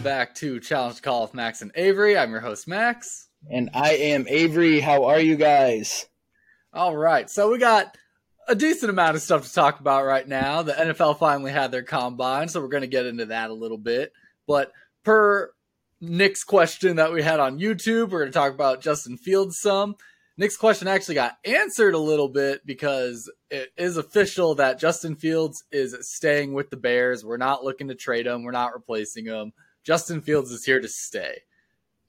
welcome back to Challenge Call with Max and Avery. I'm your host, Max. And I am Avery. How are you guys? All right. So we got a decent amount of stuff to talk about right now. The NFL finally had their combine, so we're going to get into that a little bit. But per Nick's question that we had on YouTube, we're going to talk about Justin Fields some. Nick's question actually got answered a little bit because it is official that Justin Fields is staying with the Bears. We're not looking to trade him, we're not replacing him. Justin Fields is here to stay.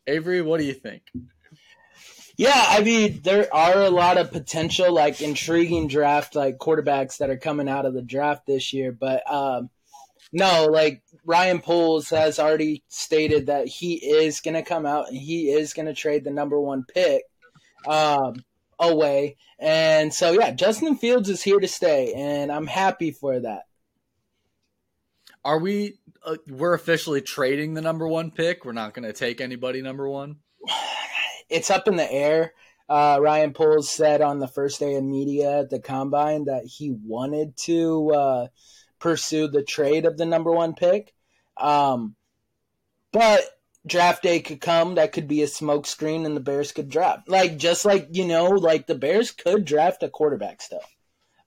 Avery, what do you think? Yeah, I mean, there are a lot of potential, like intriguing draft, like quarterbacks that are coming out of the draft this year. But um, no, like Ryan Poles has already stated that he is going to come out and he is going to trade the number one pick um, away. And so, yeah, Justin Fields is here to stay, and I'm happy for that. Are we? Uh, we're officially trading the number one pick. We're not going to take anybody number one. It's up in the air. Uh, Ryan Poles said on the first day of media at the combine that he wanted to uh, pursue the trade of the number one pick. Um, but draft day could come that could be a smokescreen and the Bears could draft. Like just like you know, like the Bears could draft a quarterback still.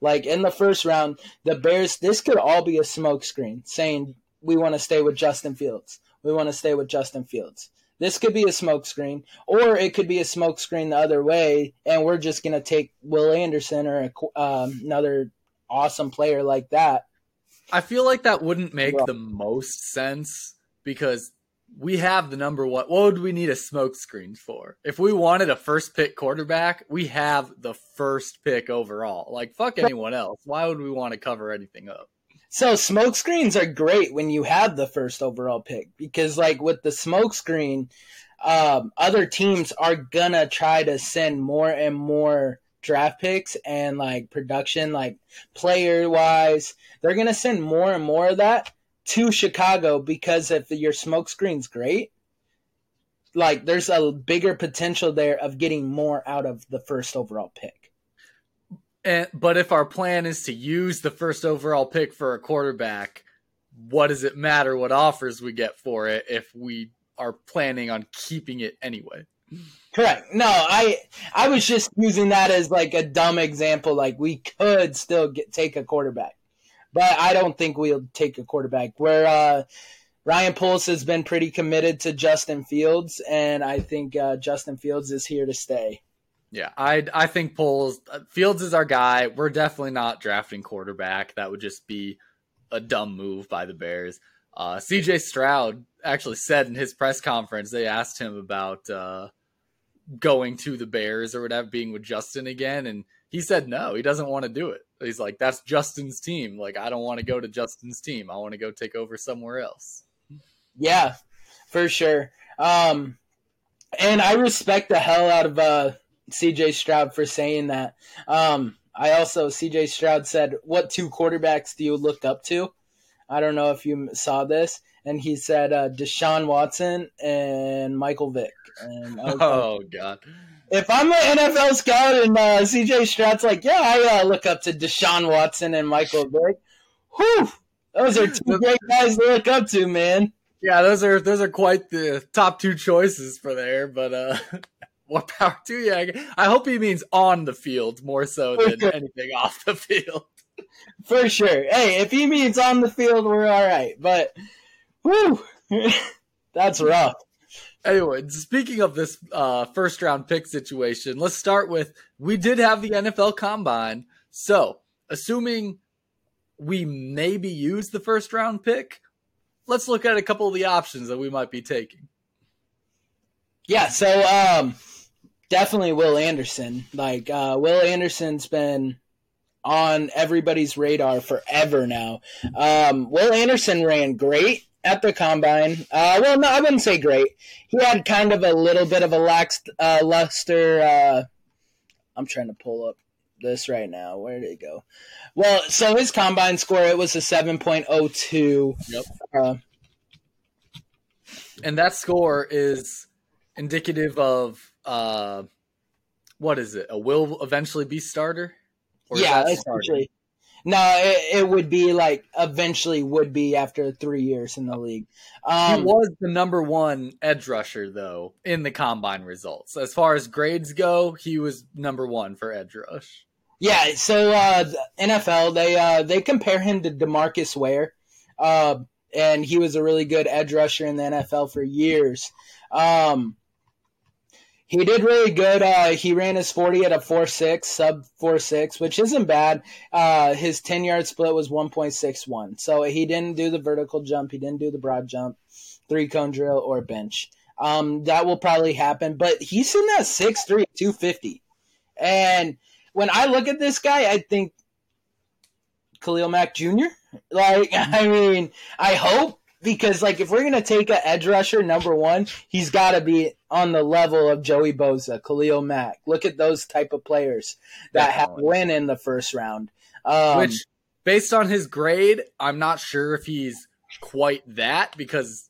Like in the first round, the Bears this could all be a smokescreen saying we want to stay with Justin Fields. We want to stay with Justin Fields. This could be a smokescreen, or it could be a smokescreen the other way, and we're just gonna take Will Anderson or a, um, another awesome player like that. I feel like that wouldn't make well, the most sense because we have the number one. What would we need a smokescreen for? If we wanted a first pick quarterback, we have the first pick overall. Like fuck anyone else. Why would we want to cover anything up? So smokescreens are great when you have the first overall pick because, like with the smokescreen, um, other teams are gonna try to send more and more draft picks and like production, like player wise, they're gonna send more and more of that to Chicago because if your smoke screen's great, like there's a bigger potential there of getting more out of the first overall pick. And, but if our plan is to use the first overall pick for a quarterback, what does it matter what offers we get for it if we are planning on keeping it anyway? Correct. No, I I was just using that as like a dumb example. Like we could still get take a quarterback but I don't think we'll take a quarterback. Where uh, Ryan Poles has been pretty committed to Justin Fields, and I think uh, Justin Fields is here to stay. Yeah, I I think Poles uh, Fields is our guy. We're definitely not drafting quarterback. That would just be a dumb move by the Bears. Uh, CJ Stroud actually said in his press conference they asked him about uh, going to the Bears or whatever, being with Justin again, and he said no, he doesn't want to do it. He's like, that's Justin's team. Like, I don't want to go to Justin's team. I want to go take over somewhere else. Yeah, for sure. Um, and I respect the hell out of uh, CJ Stroud for saying that. Um, I also, CJ Stroud said, What two quarterbacks do you look up to? I don't know if you saw this. And he said uh, Deshaun Watson and Michael Vick. And oh, like, God if I'm an NFL scout and uh, CJ Stroud's like, yeah, I uh, look up to Deshaun Watson and Michael Vick. Whew, those are two great guys to look up to, man. Yeah, those are those are quite the top two choices for there. But uh, what power to you? I hope he means on the field more so than sure. anything off the field. For sure. Hey, if he means on the field, we're all right. But, whew, that's rough. Anyway, speaking of this uh, first round pick situation, let's start with we did have the NFL combine. So, assuming we maybe use the first round pick, let's look at a couple of the options that we might be taking. Yeah, so um, definitely Will Anderson. Like, uh, Will Anderson's been on everybody's radar forever now. Um, Will Anderson ran great at the combine. Uh, well, no, I wouldn't say great. He had kind of a little bit of a lax uh, luster. Uh, I'm trying to pull up this right now. Where did it go? Well, so his combine score it was a 7.02. Yep. Uh, and that score is indicative of uh, what is it? A will eventually be starter? Or yeah, essentially. No, it, it, would be like eventually would be after three years in the league. Um, he was the number one edge rusher though in the combine results. As far as grades go, he was number one for edge rush. Yeah, so uh, NFL they uh, they compare him to Demarcus Ware, uh, and he was a really good edge rusher in the NFL for years. Um, he did really good. Uh, he ran his 40 at a 4 6, sub 4 6, which isn't bad. Uh, his 10 yard split was 1.61. So he didn't do the vertical jump, he didn't do the broad jump, three cone drill, or bench. Um, that will probably happen, but he's in that 6'3, 250. And when I look at this guy, I think Khalil Mack Jr. Like, I mean, I hope because like if we're gonna take an edge rusher number one, he's got to be on the level of Joey Bosa, Khalil Mack. Look at those type of players that have win in the first round. Um, Which, based on his grade, I'm not sure if he's quite that because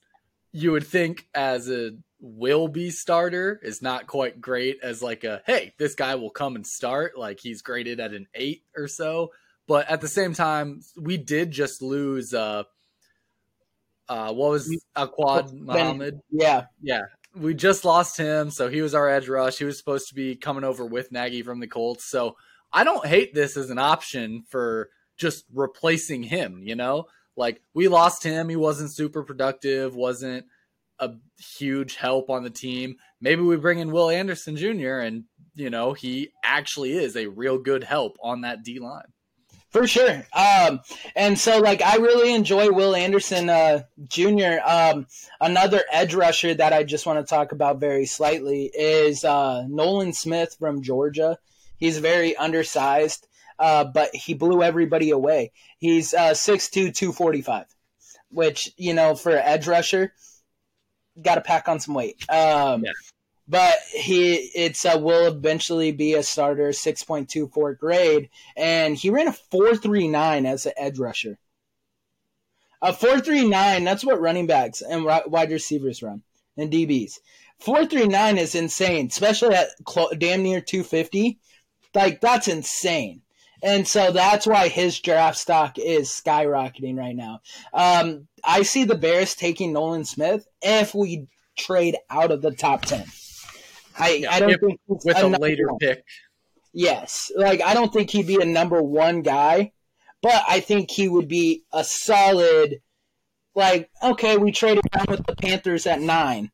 you would think as a will be starter is not quite great as like a hey this guy will come and start like he's graded at an eight or so but at the same time we did just lose uh uh, what was Aquad Muhammad? Yeah, yeah. We just lost him, so he was our edge rush. He was supposed to be coming over with Nagy from the Colts. So I don't hate this as an option for just replacing him. You know, like we lost him. He wasn't super productive. wasn't a huge help on the team. Maybe we bring in Will Anderson Jr. and you know he actually is a real good help on that D line. For sure. Um, and so, like, I really enjoy Will Anderson uh, Jr. Um, another edge rusher that I just want to talk about very slightly is uh, Nolan Smith from Georgia. He's very undersized, uh, but he blew everybody away. He's uh, 6'2", 245, which, you know, for an edge rusher, got to pack on some weight. Um, yeah but he it's uh, will eventually be a starter 6.24 grade and he ran a 439 as an edge rusher. A 439 that's what running backs and wide receivers run and dbs 439 is insane especially at damn near 250 like that's insane. And so that's why his draft stock is skyrocketing right now. Um, i see the bears taking nolan smith if we trade out of the top 10 I, yeah, I don't if, think with a, a later one. pick. Yes, like I don't think he'd be a number one guy, but I think he would be a solid. Like, okay, we traded down with the Panthers at nine,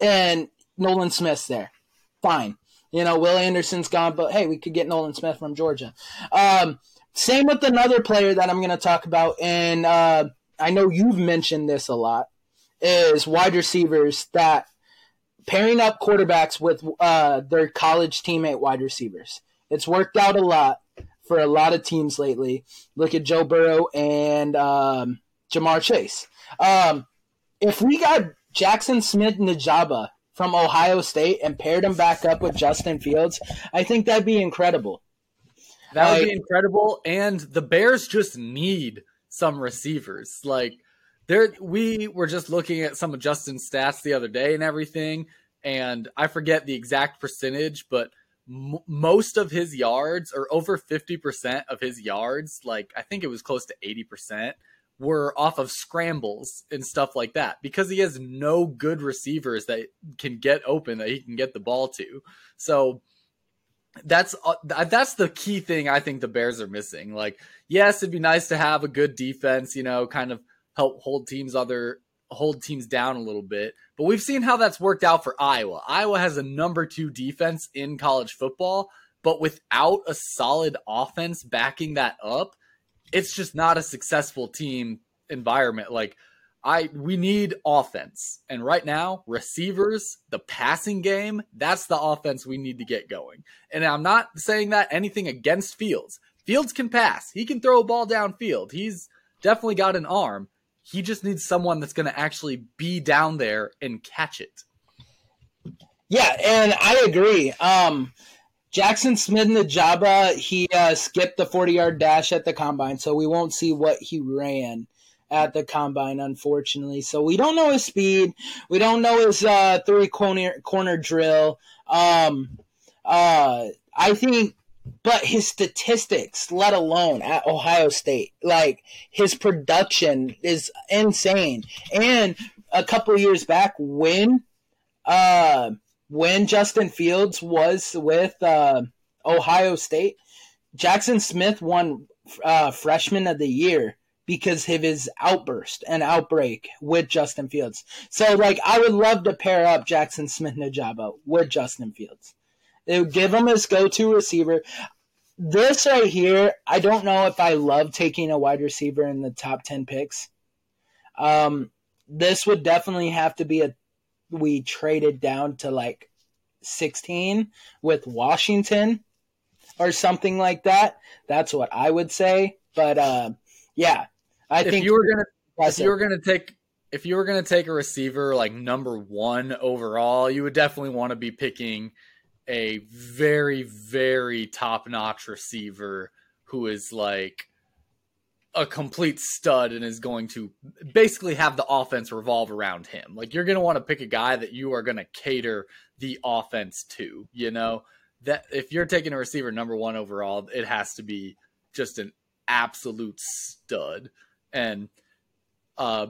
and Nolan Smith's there. Fine, you know, Will Anderson's gone, but hey, we could get Nolan Smith from Georgia. Um, same with another player that I'm going to talk about, and uh, I know you've mentioned this a lot, is wide receivers that pairing up quarterbacks with uh, their college teammate wide receivers. It's worked out a lot for a lot of teams lately. Look at Joe Burrow and um, Ja'Marr Chase. Um, if we got Jaxon Smith-Njigba from Ohio State and paired him back up with Justin Fields, I think that'd be incredible. That would be incredible. And the Bears just need some receivers. Like there we were just looking at some of Justin's stats the other day and everything, and I forget the exact percentage, but m- most of his yards, or over fifty percent of his yards, like I think it was close to eighty percent, were off of scrambles and stuff like that because he has no good receivers that can get open that he can get the ball to. So that's uh, that's the key thing I think the Bears are missing. Like, yes, it'd be nice to have a good defense, you know, kind of help hold teams other hold teams down a little bit. But we've seen how that's worked out for Iowa. Iowa has a number 2 defense in college football, but without a solid offense backing that up, it's just not a successful team environment. Like I we need offense. And right now, receivers, the passing game, that's the offense we need to get going. And I'm not saying that anything against Fields. Fields can pass. He can throw a ball downfield. He's definitely got an arm. He just needs someone that's going to actually be down there and catch it. Yeah, and I agree. Um, Jaxon Smith-Njigba, he uh, skipped the 40 yard dash at the combine, so we won't see what he ran at the combine, unfortunately. So we don't know his speed. We don't know his uh, three corner, corner drill. Um, uh, I think but his statistics, let alone at Ohio State, like his production is insane. And a couple years back, when uh, when Justin Fields was with uh, Ohio State, Jaxon Smith won uh, Freshman of the Year because of his outburst and outbreak with Justin Fields. So, like, I would love to pair up Jaxon Smith Njigba with Justin Fields. It would give him his go-to receiver. This right here, I don't know if I love taking a wide receiver in the top ten picks. Um, this would definitely have to be a we traded down to like 16 with Washington or something like that. That's what I would say. But uh, yeah, I if think you were gonna if you were gonna take if you were gonna take a receiver like number one overall, you would definitely want to be picking a very very top notch receiver who is like a complete stud and is going to basically have the offense revolve around him. Like you're going to want to pick a guy that you are going to cater the offense to, you know? That if you're taking a receiver number 1 overall, it has to be just an absolute stud. And uh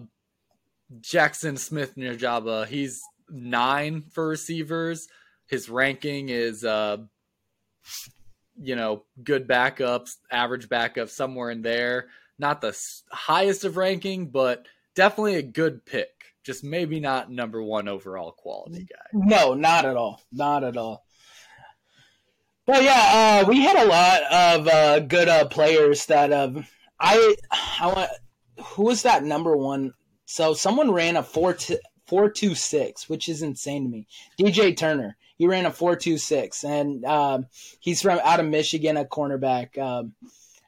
Jaxon Smith Njigba, he's 9 for receivers. His ranking is uh you know, good backups, average backup somewhere in there not the highest of ranking, but definitely a good pick. Just maybe not number one overall quality guy. No, not at all. Not at all. But yeah, uh, we had a lot of uh, good uh, players that um, I I want. Who was that number one? So someone ran a four t- four two six, which is insane to me. DJ Turner. He ran a four two six, and um, he's from out of Michigan, a cornerback. Um,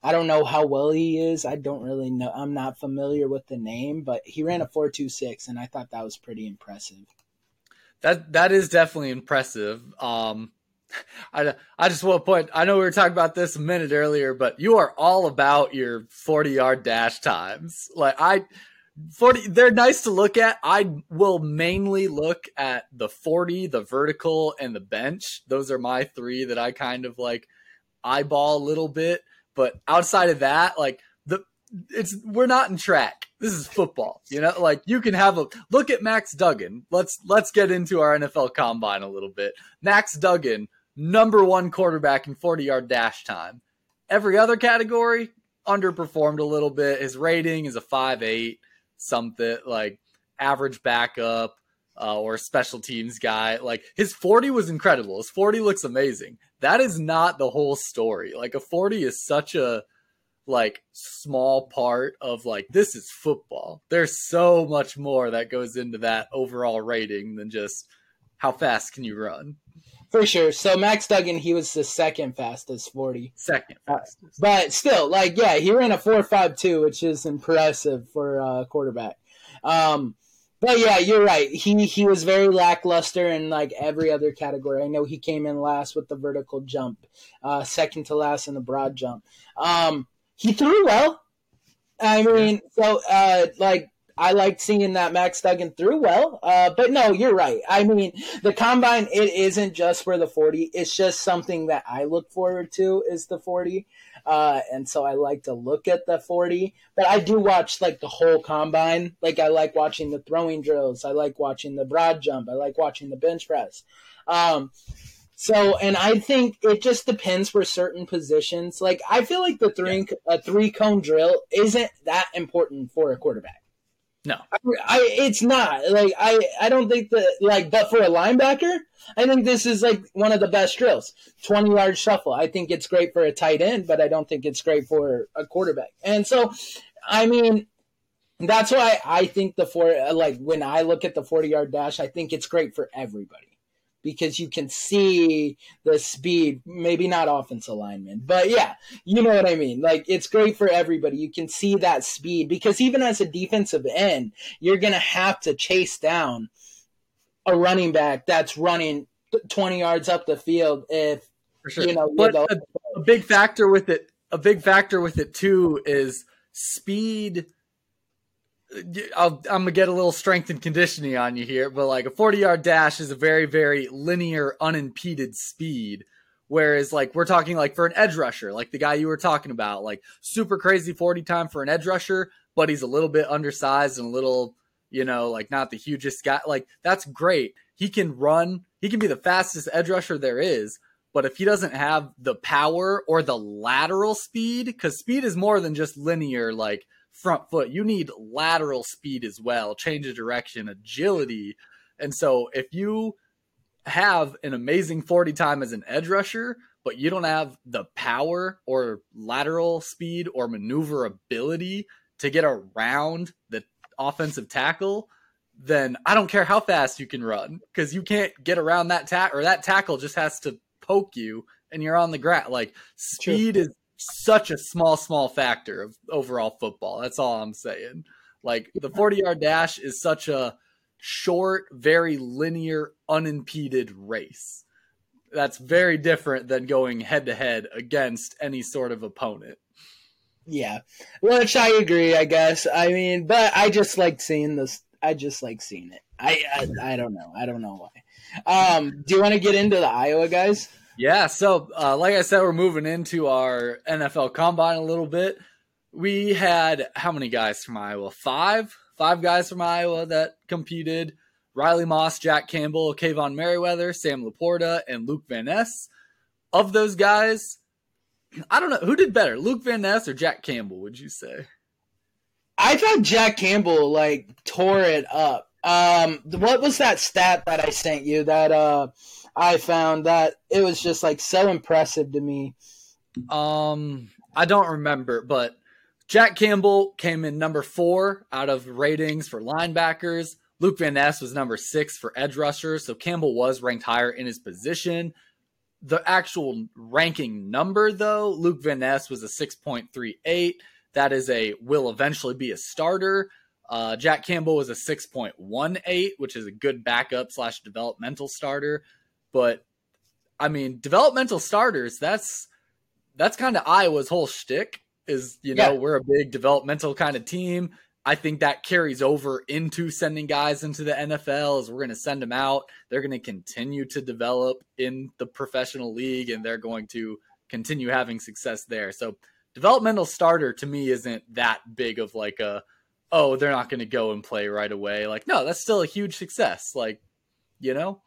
I don't know how well he is. I don't really know. I'm not familiar with the name, but he ran a 4.26, and I thought that was pretty impressive. That that is definitely impressive. Um, I I just want to point. I know we were talking about this a minute earlier, but you are all about your 40 yard dash times. Like I. 40 they're nice to look at i will mainly look at the 40 the vertical and the bench those are my three that i kind of like eyeball a little bit but outside of that, like the it's we're not in track. This is football. You know, like you can have a look at Max Duggan. Let's let's get into our NFL combine a little bit. Max Duggan, number one quarterback in 40 yard dash time. Every other category underperformed a little bit. His rating is a five eight something like average backup uh, or special teams guy. Like his 40 was incredible. His 40 looks amazing. That is not the whole story. Like a 40 is such a like small part of like this is football. There's so much more that goes into that overall rating than just how fast can you run. For sure. So Max Duggan, he was the second fastest 40. Second uh, fastest. But still, like, yeah, he ran a 4.52, which is impressive for a quarterback. Um, but yeah, you're right. He he was very lackluster in like every other category. I know he came in last with the vertical jump, uh, second to last in the broad jump. Um, he threw well. I mean, so uh, like I liked seeing that Max Duggan threw well. Uh, but no, you're right. I mean, the combine it isn't just for the 40. It's just something that I look forward to is the 40. Uh, and so I like to look at the 40, but I do watch like the whole combine. Like I like watching the throwing drills. I like watching the broad jump. I like watching the bench press. Um, so, and I think it just depends for certain positions. Like I feel like the three a three cone drill isn't that important for a quarterback. No, I, I, it's not like I I don't think that like but for a linebacker, I think this is like one of the best drills. Twenty yard shuffle. I think it's great for a tight end, but I don't think it's great for a quarterback. And so, I mean, that's why I think the four like when I look at the forty yard dash, I think it's great for everybody because you can see the speed, maybe not offensive lineman, but yeah, you know what I mean. Like it's great for everybody. You can see that speed because even as a defensive end, you're going to have to chase down a running back that's running 20 yards up the field if sure. you know, but a, a big factor with it, a big factor with it too is speed i am gonna get a little strength and conditioning on you here, but like a 40 yard dash is a very, very linear, unimpeded speed. Whereas like we're talking like for an edge rusher, like the guy you were talking about, like super crazy 40 time for an edge rusher, but he's a little bit undersized and a little, you know, like not the hugest guy. Like that's great. He can run, he can be the fastest edge rusher there is, but if he doesn't have the power or the lateral speed, because speed is more than just linear, like front foot, you need lateral speed as well, change of direction, agility. And so if you have an amazing 40 time as an edge rusher, but you don't have the power or lateral speed or maneuverability to get around the offensive tackle, then I don't care how fast you can run because you can't get around that tack or that tackle just has to poke you and you're on the ground. Like speed True. is such a small, small factor of overall football. That's all I'm saying. Like the 40 yard dash is such a short, very linear, unimpeded race. That's very different than going head to head against any sort of opponent. Yeah, which I agree. I guess. I mean, but I just like seeing this. I just like seeing it. I I, I don't know. I don't know why. Um, do you want to get into the Iowa guys? Yeah. So, uh, like I said, we're moving into our NFL Combine a little bit. We had how many guys from Iowa? Five five guys from Iowa that competed. Riley Moss, Jack Campbell, Kaevon Merriweather, Sam LaPorta, and Luke Van Ness. Of those guys, I don't know who did better, Luke Van Ness or Jack Campbell. Would you say? I thought Jack Campbell like tore it up. Um, what was that stat that I sent you that uh, I found that it was just like so impressive to me? Um, I don't remember, but Jack Campbell came in number four out of ratings for linebackers. Luke Van Ness was number six for edge rushers. So Campbell was ranked higher in his position. The actual ranking number, though, Luke Van Ness was a 6.38. That is a will eventually be a starter. Uh, Jack Campbell was a 6.18, which is a good backup slash developmental starter. But I mean, developmental starters, that's that's kind of Iowa's whole shtick is you know yeah. we're a big developmental kind of team. I think that carries over into sending guys into the NFL as we're going to send them out. They're going to continue to develop in the professional league and they're going to continue having success there. So developmental starter to me isn't that big of like a oh, they're not going to go and play right away. Like no, that's still a huge success. Like, you know?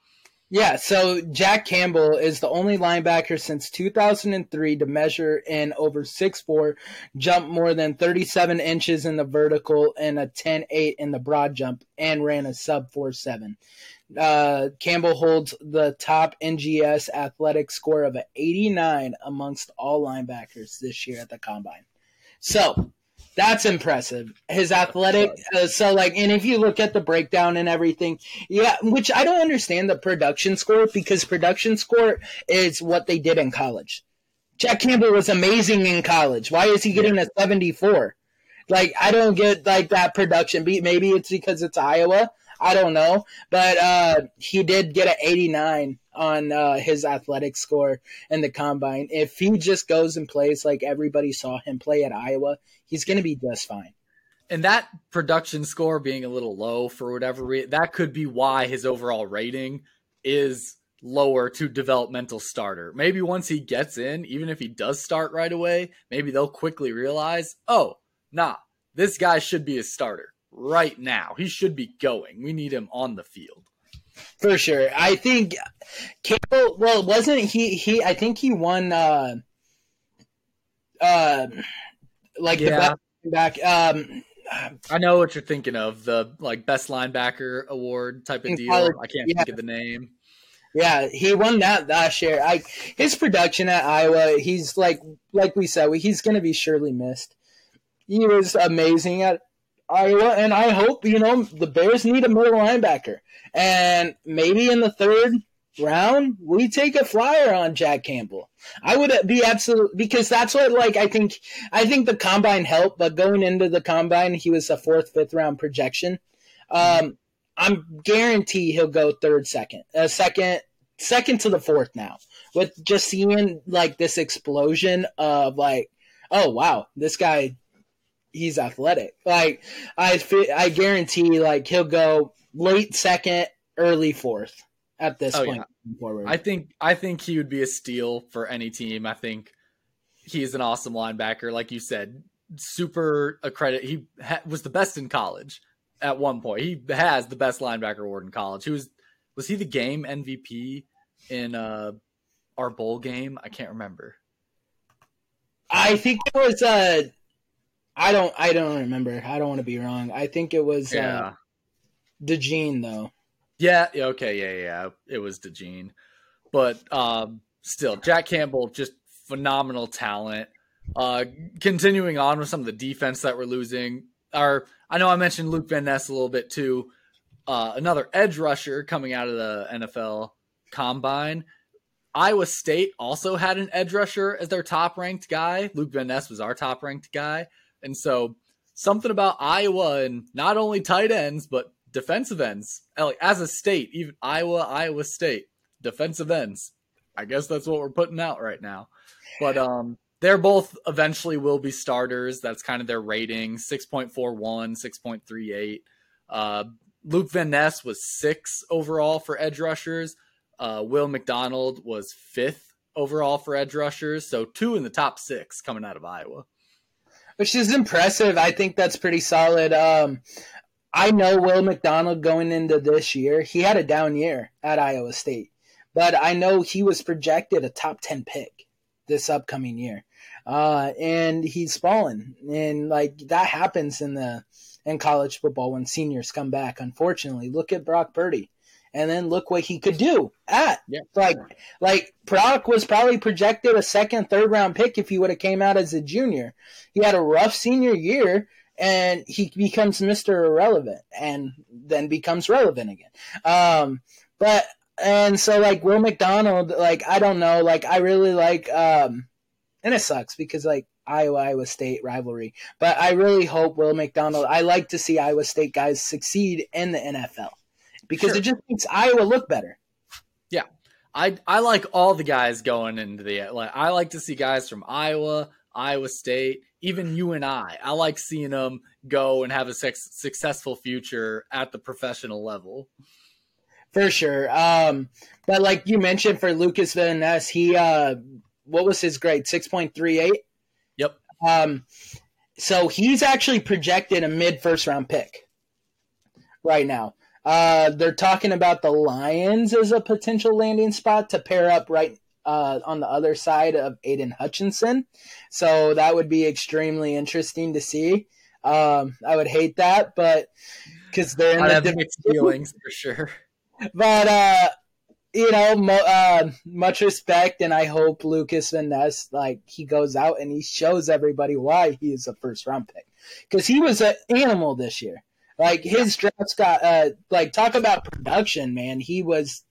Yeah, so Jack Campbell is the only linebacker since 2003 to measure in over 6'4, jump more than 37 inches in the vertical and a 10'8 in the broad jump, and ran a sub 4'7. Uh, Campbell holds the top NGS athletic score of an 89 amongst all linebackers this year at the combine. So, that's impressive. His athletic, uh, so like, and if you look at the breakdown and everything, yeah, which I don't understand the production score because production score is what they did in college. Jack Campbell was amazing in college. Why is he getting a 74? Like, I don't get like that production beat. Maybe it's because it's Iowa. I don't know, but uh, he did get an 89 on uh, his athletic score in the combine. If he just goes and plays like everybody saw him play at Iowa, he's going to be just fine. And that production score being a little low for whatever reason, that could be why his overall rating is lower to developmental starter. Maybe once he gets in, even if he does start right away, maybe they'll quickly realize, oh, nah, this guy should be a starter right now. He should be going. We need him on the field. For sure. I think Campbell well wasn't he he I think he won uh uh like yeah. the best back um I know what you're thinking of the like best linebacker award type of deal. College, I can't yeah. think of the name. Yeah, he won that last year. I his production at Iowa, he's like like we said, he's going to be surely missed. He was amazing at Iowa, and I hope you know the Bears need a middle linebacker, and maybe in the third round we take a flyer on Jack Campbell. I would be absolute because that's what like I think I think the combine helped, but going into the combine he was a fourth, fifth round projection. Um, I'm guarantee he'll go third, second, uh, second, second to the fourth now. With just seeing like this explosion of like, oh wow, this guy he's athletic. Like I I guarantee like he'll go late second, early fourth at this oh, point. forward. I think I think he would be a steal for any team. I think he's an awesome linebacker, like you said, super accredited. He ha- was the best in college at one point. He has the best linebacker award in college. He was was he the game MVP in uh, our bowl game? I can't remember. I think it was. Uh, I don't. I don't remember. I don't want to be wrong. I think it was. Yeah. Uh, DeJean though. Yeah. Okay. Yeah. Yeah. It was DeJean, but um, still, Jack Campbell just phenomenal talent. Uh, continuing on with some of the defense that we're losing. Our I know I mentioned Luke Van Ness a little bit too. Uh, another edge rusher coming out of the NFL combine. Iowa State also had an edge rusher as their top ranked guy. Luke Van Ness was our top ranked guy. And so something about Iowa and not only tight ends, but defensive ends. Like as a state, even Iowa, Iowa State, defensive ends. I guess that's what we're putting out right now. But um they're both eventually will be starters. That's kind of their rating 6.41, 6.38. Uh, Luke Van Ness was six overall for edge rushers. Uh, Will McDonald was fifth overall for edge rushers. So two in the top six coming out of Iowa. Which is impressive. I think that's pretty solid. Um, I know Will McDonald going into this year, he had a down year at Iowa State, but I know he was projected a top 10 pick this upcoming year uh, and he's fallen. And like that happens in the in college football when seniors come back. Unfortunately, look at Brock Purdy, and then look what he could do at yeah. like like Brock was probably projected a second, third round pick if he would have came out as a junior. He had a rough senior year. And he becomes Mr. Irrelevant and then becomes relevant again. Um, but and so like Will McDonald, like I don't know, like I really like um and it sucks because like Iowa Iowa State rivalry. But I really hope Will McDonald. I like to see Iowa State guys succeed in the NFL because sure. it just makes Iowa look better. Yeah, I I like all the guys going into the like. I like to see guys from Iowa, Iowa State, even you and I. I like seeing them go and have a successful future at the professional level. For sure. Um, but like you mentioned for Lukas Van Ness, he uh, what was his grade? Six point three eight. Yep. Um, so he's actually projected a mid first round pick right now. Uh, they're talking about the Lions as a potential landing spot to pair up right uh, on the other side of Aidan Hutchinson. So that would be extremely interesting to see. Um, I would hate that, but because they're in I the have mixed feelings for sure. But uh, you know, mo- uh, much respect, and I hope Lukas Van Ness like he goes out and he shows everybody why he is a first round pick because he was an animal this year. Like his drafts got uh, like talk about production, man. He was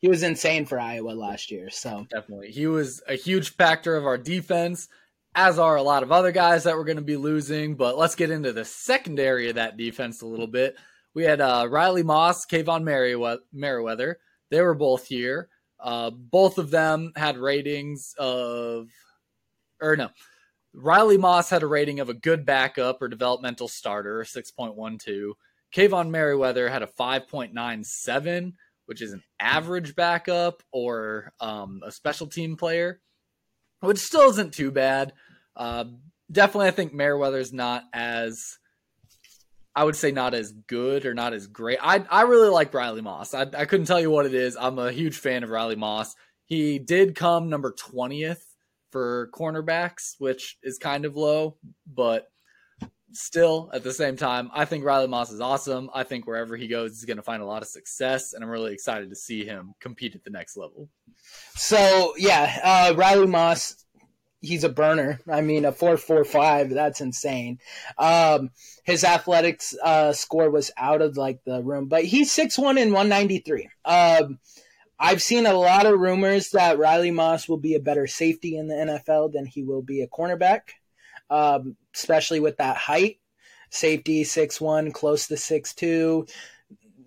he was insane for Iowa last year. So definitely, he was a huge factor of our defense, as are a lot of other guys that we're going to be losing. But let's get into the secondary of that defense a little bit. We had uh, Riley Moss, Kaevon Merriweather, they were both here. Uh, both of them had ratings of, or no, Riley Moss had a rating of a good backup or developmental starter, 6.12. Kaevon Merriweather had a 5.97, which is an average backup or um, a special team player, which still isn't too bad. Uh, definitely, I think Merriweather's not as I would say not as good or not as great. I I really like Riley Moss. I, I couldn't tell you what it is. I'm a huge fan of Riley Moss. He did come number 20th for cornerbacks, which is kind of low, but still at the same time, I think Riley Moss is awesome. I think wherever he goes, he's going to find a lot of success, and I'm really excited to see him compete at the next level. So yeah, uh, Riley Moss he's a burner. I mean, a four four five. That's insane. Um, his athletics uh, score was out of like the room, but he's six one and one ninety three. Um, I've seen a lot of rumors that Riley Moss will be a better safety in the NFL than he will be a cornerback, um, especially with that height. Safety six one, close to six two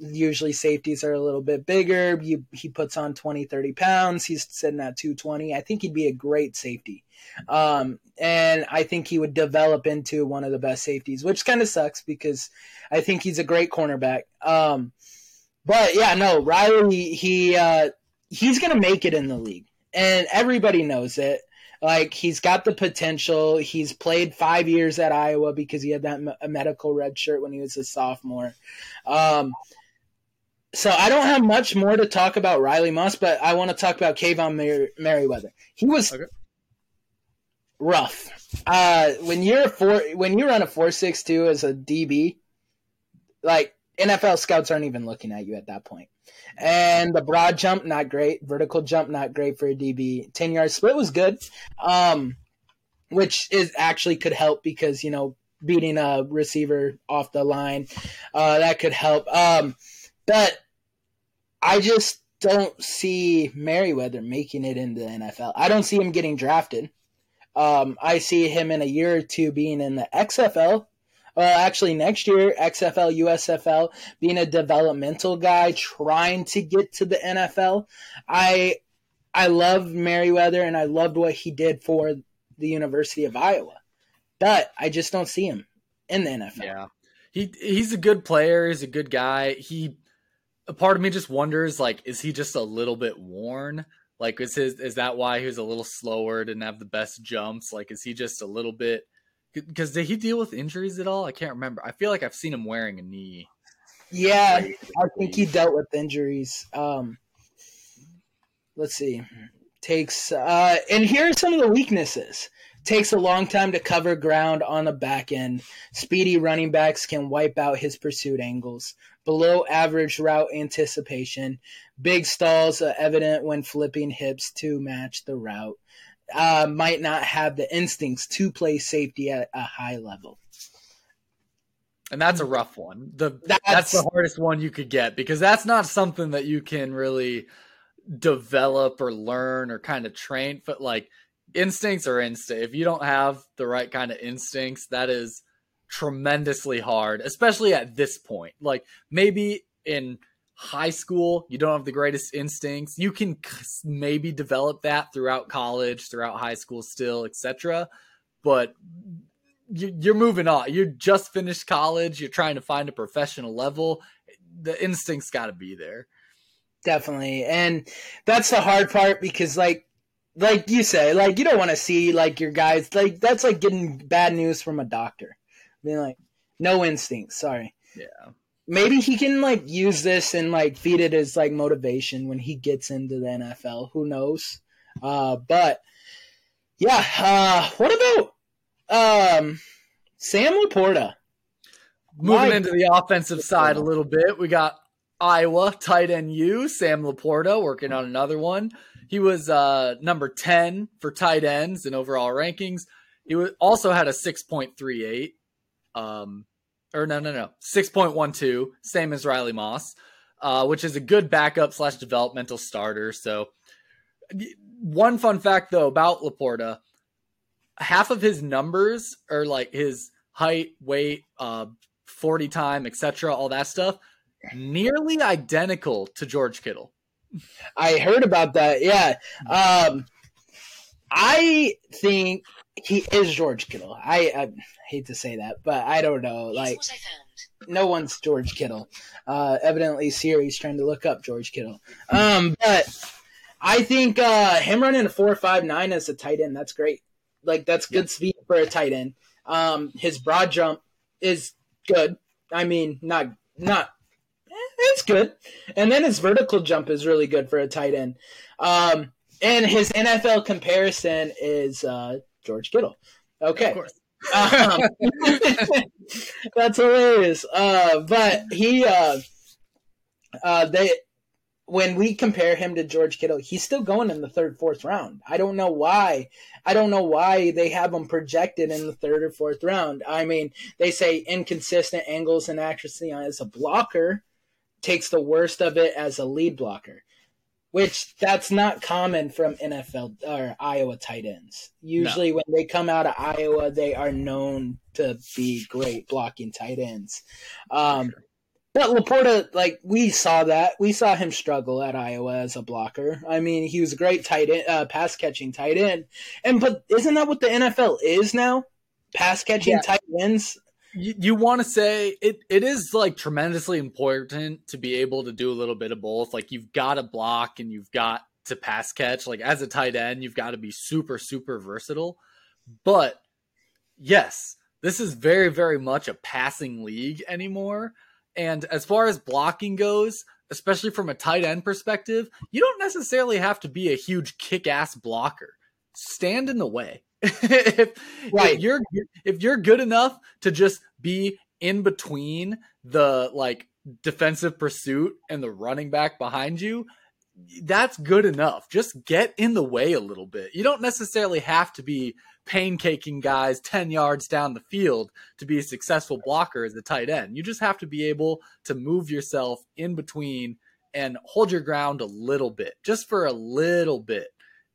usually safeties are a little bit bigger. You, he puts on 20, 30 pounds. He's sitting at 220. I think he'd be a great safety. Um, and I think he would develop into one of the best safeties, which kind of sucks because I think he's a great cornerback. Um, but yeah, no, Riley he uh, he's gonna make it in the league, and everybody knows it. Like he's got the potential. He's played five years at Iowa because he had that me- medical red shirt when he was a sophomore. Um, so I don't have much more to talk about Riley Moss, but I want to talk about Kaevon Mer- Merriweather. He was okay. rough. Uh, when you're a four, when you run a four six two as a DB, like NFL scouts aren't even looking at you at that point. And the broad jump, not great. Vertical jump, not great for a DB. 10 yard split was good, um, which is actually could help because, you know, beating a receiver off the line, uh, that could help. Um, but I just don't see Merriweather making it into the NFL. I don't see him getting drafted. Um, I see him in a year or two being in the XFL well, actually, next year, XFL, USFL, being a developmental guy, trying to get to the NFL. I I love Merriweather and I loved what he did for the University of Iowa, but I just don't see him in the NFL. Yeah, he he's a good player. He's a good guy. He a part of me just wonders like, is he just a little bit worn? Like, is his is that why he was a little slower, didn't have the best jumps? Like, is he just a little bit? Because did he deal with injuries at all? I can't remember. I feel like I've seen him wearing a knee. Yeah, I think he dealt with injuries. Um, let's see. Takes uh, and here are some of the weaknesses. Takes a long time to cover ground on the back end. Speedy running backs can wipe out his pursuit angles. Below average route anticipation. Big stalls are evident when flipping hips to match the route uh, might not have the instincts to play safety at a high level. And that's a rough one. The that's, that's, the hardest one you could get because that's not something that you can really develop or learn or kind of train. But like instincts are instinct. If you don't have the right kind of instincts, that is tremendously hard, especially at this point. Like maybe in high school, you don't have the greatest instincts. You can maybe develop that throughout college, throughout high school, still, etc. But you're moving on. You just finished college. You're trying to find a professional level. The instincts got to be there. Definitely, and that's the hard part because, like, like you say, like you don't want to see like your guys like that's like getting bad news from a doctor. Being like, no instincts. Sorry. Yeah maybe he can like use this and like feed it as like motivation when he gets into the NFL. Who knows? Uh, but yeah, uh, what about um, Sam LaPorta? Moving My into the offensive side a little bit, we got Iowa tight end U Sam LaPorta working on another one. He was uh, number ten for tight ends in overall rankings. He was, also had a six point three eight. Um, or no, no, no, six point one two, same as Riley Moss, uh, which is a good backup slash developmental starter. So, one fun fact though about LaPorta, half of his numbers are like his height, weight, uh, forty time, etc., all that stuff, nearly identical to George Kittle. I heard about that. Yeah. Um, I think he is George Kittle. I, I, hate to say that, but I don't know. Like, no one's George Kittle. Uh, evidently, Siri's trying to look up George Kittle. Um, but I think uh, him running a four five nine as a tight end, that's great. Like, that's good speed for a tight end. Um, his broad jump is good. I mean, not not. Eh, it's good, and then his vertical jump is really good for a tight end. Um, and his NFL comparison is uh, George Kittle. Okay. Um, that's hilarious. Uh, but he, uh, uh, they, when we compare him to George Kittle, he's still going in the third, fourth round. I don't know why. I don't know why they have him projected in the third or fourth round. I mean, they say inconsistent angles and accuracy as a blocker takes the worst of it as a lead blocker which that's not common from NFL or Iowa tight ends. Usually, no. when they come out of Iowa, they are known to be great blocking tight ends. Um, but LaPorta, like we saw that, we saw him struggle at Iowa as a blocker. I mean, he was a great tight end, uh, pass catching tight end, and but isn't that what the NFL is now? Pass catching yeah. tight ends. You, you want to say it, it is like tremendously important to be able to do a little bit of both. Like you've got to block and you've got to pass catch. Like as a tight end, you've got to be super, super versatile. But yes, this is very, very much a passing league anymore. And as far as blocking goes, especially from a tight end perspective, you don't necessarily have to be a huge kick ass blocker. Stand in the way. if, right. if you're if you're good enough to just be in between the like defensive pursuit and the running back behind you, that's good enough. Just get in the way a little bit. You don't necessarily have to be pancaking guys 10 yards down the field to be a successful blocker as a tight end. You just have to be able to move yourself in between and hold your ground a little bit, just for a little bit,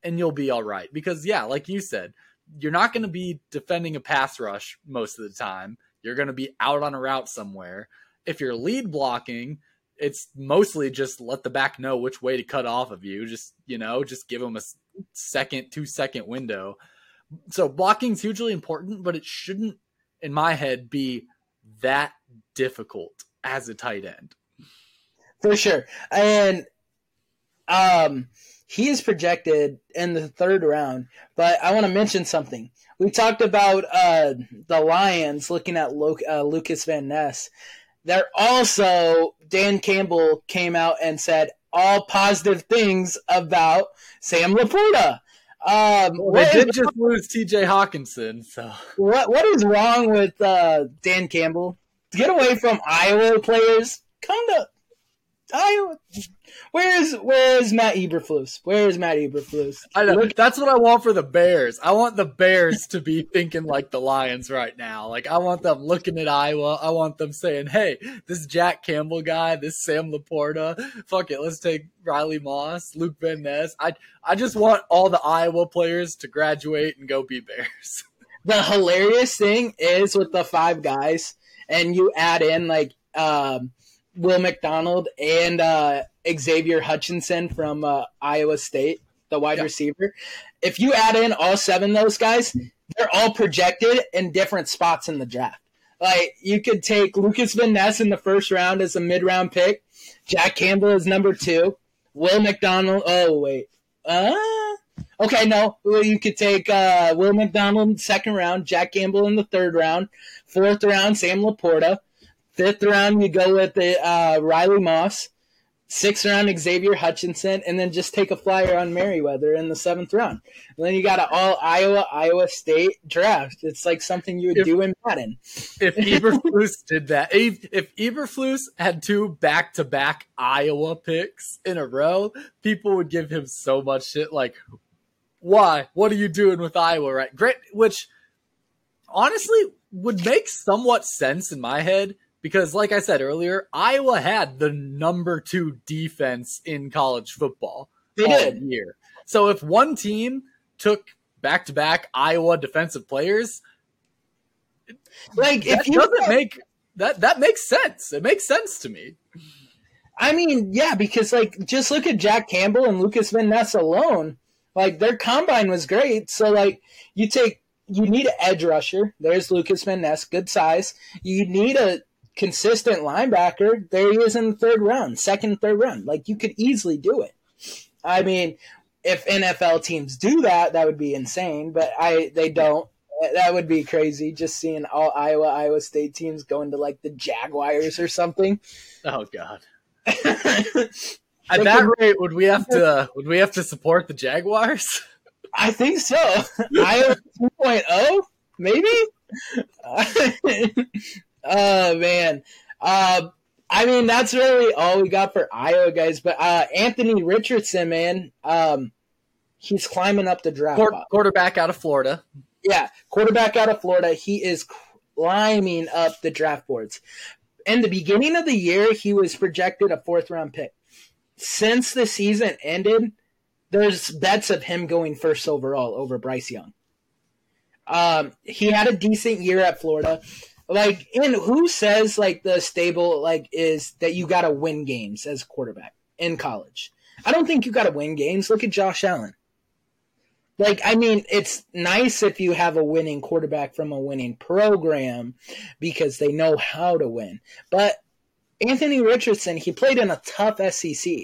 and you'll be all right. Because, yeah, like you said, you're not going to be defending a pass rush most of the time. You're going to be out on a route somewhere. If you're lead blocking, it's mostly just let the back know which way to cut off of you. Just, you know, just give them a second, two second window. So blocking is hugely important, but it shouldn't, in my head, be that difficult as a tight end. For sure. And um he is projected in the third round, but I want to mention something. We talked about uh, the Lions looking at Lo- uh, Lukas Van Ness. They're also Dan Campbell came out and said all positive things about Sam LaPorta. Um, well, they did is, just lose T.J. Hockenson, So what what is wrong with uh, Dan Campbell? Get away from Iowa players. Come to Iowa. Where's Where's Matt Eberflus? Where's Matt Eberflus? I know Look- that's what I want for the Bears. I want the Bears to be thinking like the Lions right now. Like I want them looking at Iowa. I want them saying, "Hey, this Jack Campbell guy, this Sam LaPorta, fuck it, let's take Riley Moss, Luke Van Ness." I I just want all the Iowa players to graduate and go be Bears. The hilarious thing is with the five guys, and you add in like. Um, Will McDonald and uh, Xavier Hutchinson from uh, Iowa State, the wide receiver. If you add in all seven of those guys, they're all projected in different spots in the draft. Like you could take Lukas Van Ness in the first round as a mid round pick, Jack Campbell is number two, Will McDonald. Oh wait, uh, okay, no, well, you could take uh, Will McDonald second round, Jack Campbell in the third round, fourth round Sam LaPorta, Fifth round, you go with the uh, Riley Moss. Sixth round, Xavier Hutchinson, and then just take a flyer on Merriweather in the seventh round. And then you got an all Iowa, Iowa State draft. It's like something you would if, do in Madden. If Eberflus did that, if, if Eberflus had two back to back Iowa picks in a row, people would give him so much shit. Like, why? What are you doing with Iowa? Right? Great. Which honestly would make somewhat sense in my head because, like I said earlier, Iowa had the number two defense in college football they all did. year. So if one team took back to back Iowa defensive players, like that if doesn't make that that makes sense. It makes sense to me. I mean, yeah, because like just look at Jack Campbell and Lukas Van Ness alone. Like their combine was great. So like you take you need an edge rusher. There's Lukas Van Ness, good size. You need a consistent linebacker, there he is in the third round, second, third round. Like you could easily do it. I mean, if NFL teams do that, that would be insane. But I, they don't. That would be crazy. Just seeing all Iowa, Iowa State teams going to like the Jaguars or something. Oh God. At that rate, would we have to? Would we have to support the Jaguars? I think so. Iowa 2.0, maybe. Oh man. Uh, I mean, that's really all we got for Iowa guys. But uh, Anthony Richardson, man, um, he's climbing up the draft. quarterback out of Florida. Yeah, quarterback out of Florida. He is climbing up the draft boards. In the beginning of the year, he was projected a fourth round pick. Since the season ended, there's bets of him going first overall over Bryce Young. Um, he had a decent year at Florida. Like, and who says like the stable like is that you got to win games as quarterback in college? I don't think you got to win games. Look at Josh Allen. Like, I mean, it's nice if you have a winning quarterback from a winning program because they know how to win. But Anthony Richardson, he played in a tough SEC.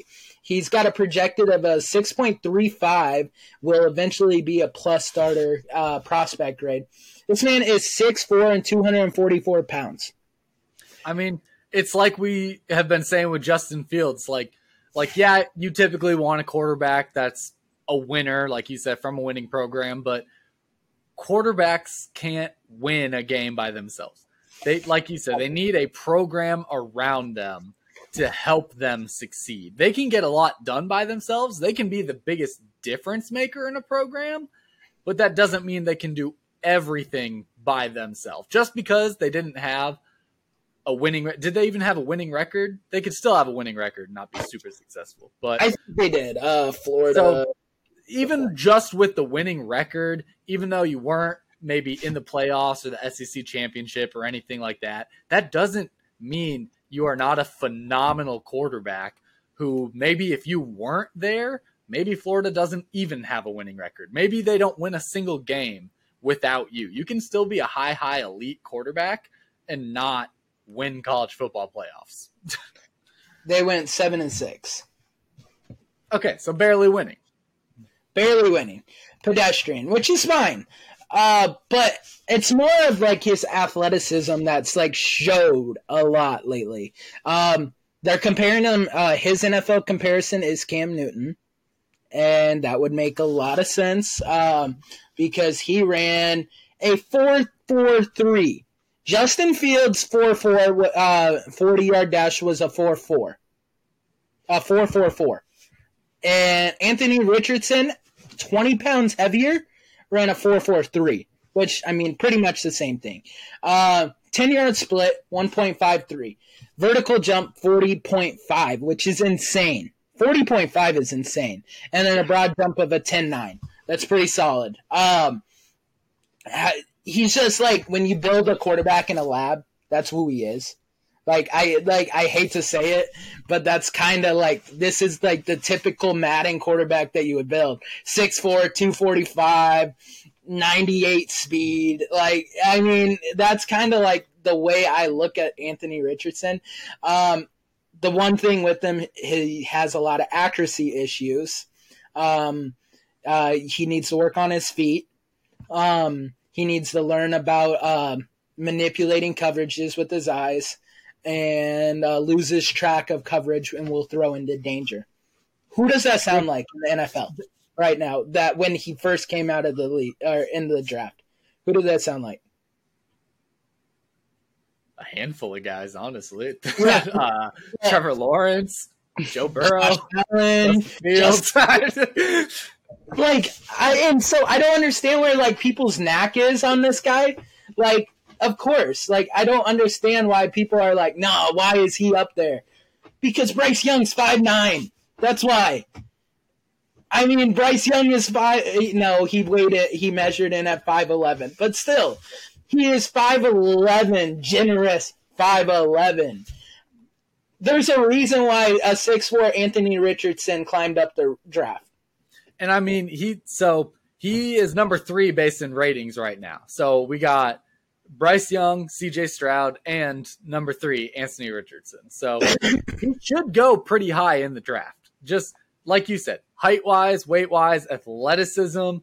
He's got a projected of a 6.35, will eventually be a plus starter uh, prospect grade. This man is 6'4 and 244 pounds. I mean, it's like we have been saying with Justin Fields. Like, like yeah, you typically want a quarterback that's a winner, like you said, from a winning program, but quarterbacks can't win a game by themselves. They, like you said, they need a program around them to help them succeed. They can get a lot done by themselves. They can be the biggest difference maker in a program, but that doesn't mean they can do everything by themselves. Just because they didn't have a winning did they even have a winning record? They could still have a winning record and not be super successful. But I think they did. Uh Florida so even just with the winning record, even though you weren't maybe in the playoffs or the SEC championship or anything like that, that doesn't mean you are not a phenomenal quarterback who maybe if you weren't there, maybe Florida doesn't even have a winning record. Maybe they don't win a single game without you. You can still be a high, high elite quarterback and not win college football playoffs. they went seven and six. Okay, so barely winning. Barely winning. Pedestrian, which is fine. Uh, but it's more of like his athleticism that's like showed a lot lately. Um, they're comparing him. Uh, his NFL comparison is Cam Newton, and that would make a lot of sense um, because he ran a four four three. Justin Fields four four uh, forty yard dash was a four four, a four four four, and Anthony Richardson twenty pounds heavier ran a 4.43, which, I mean, pretty much the same thing. Uh, 10 yard split, 1.53. Vertical jump, 40.5, which is insane. 40.5 is insane. And then a broad jump of a 10.9. That's pretty solid. Um, he's just like when you build a quarterback in a lab, that's who he is. Like I like I hate to say it, but that's kind of like this is like the typical Madden quarterback that you would build. 6'4", 245, 98 speed. Like I mean, that's kind of like the way I look at Anthony Richardson. Um, the one thing with him, he has a lot of accuracy issues. Um, uh, he needs to work on his feet. Um, he needs to learn about uh, manipulating coverages with his eyes and uh, loses track of coverage and will throw into danger. Who does that sound like in the NFL right now? That when he first came out of the league or in the draft, who does that sound like? A handful of guys, honestly. Yeah. uh, yeah. Trevor Lawrence, Joe Burrow, Allen, Fields. like I and so I don't understand where like people's knack is on this guy. Like of course. Like, I don't understand why people are like, no, why is he up there? Because Bryce Young's five nine. That's why. I mean, Bryce Young is five. No, he weighed it. He measured in at five eleven, but still, he is five eleven. Generous five eleven. There's a reason why a six four Anthony Richardson climbed up the draft. And I mean, he so he is number three based in ratings right now. So we got Bryce Young, CJ Stroud, and number three, Anthony Richardson. So he should go pretty high in the draft. Just like you said, height wise, weight wise, athleticism.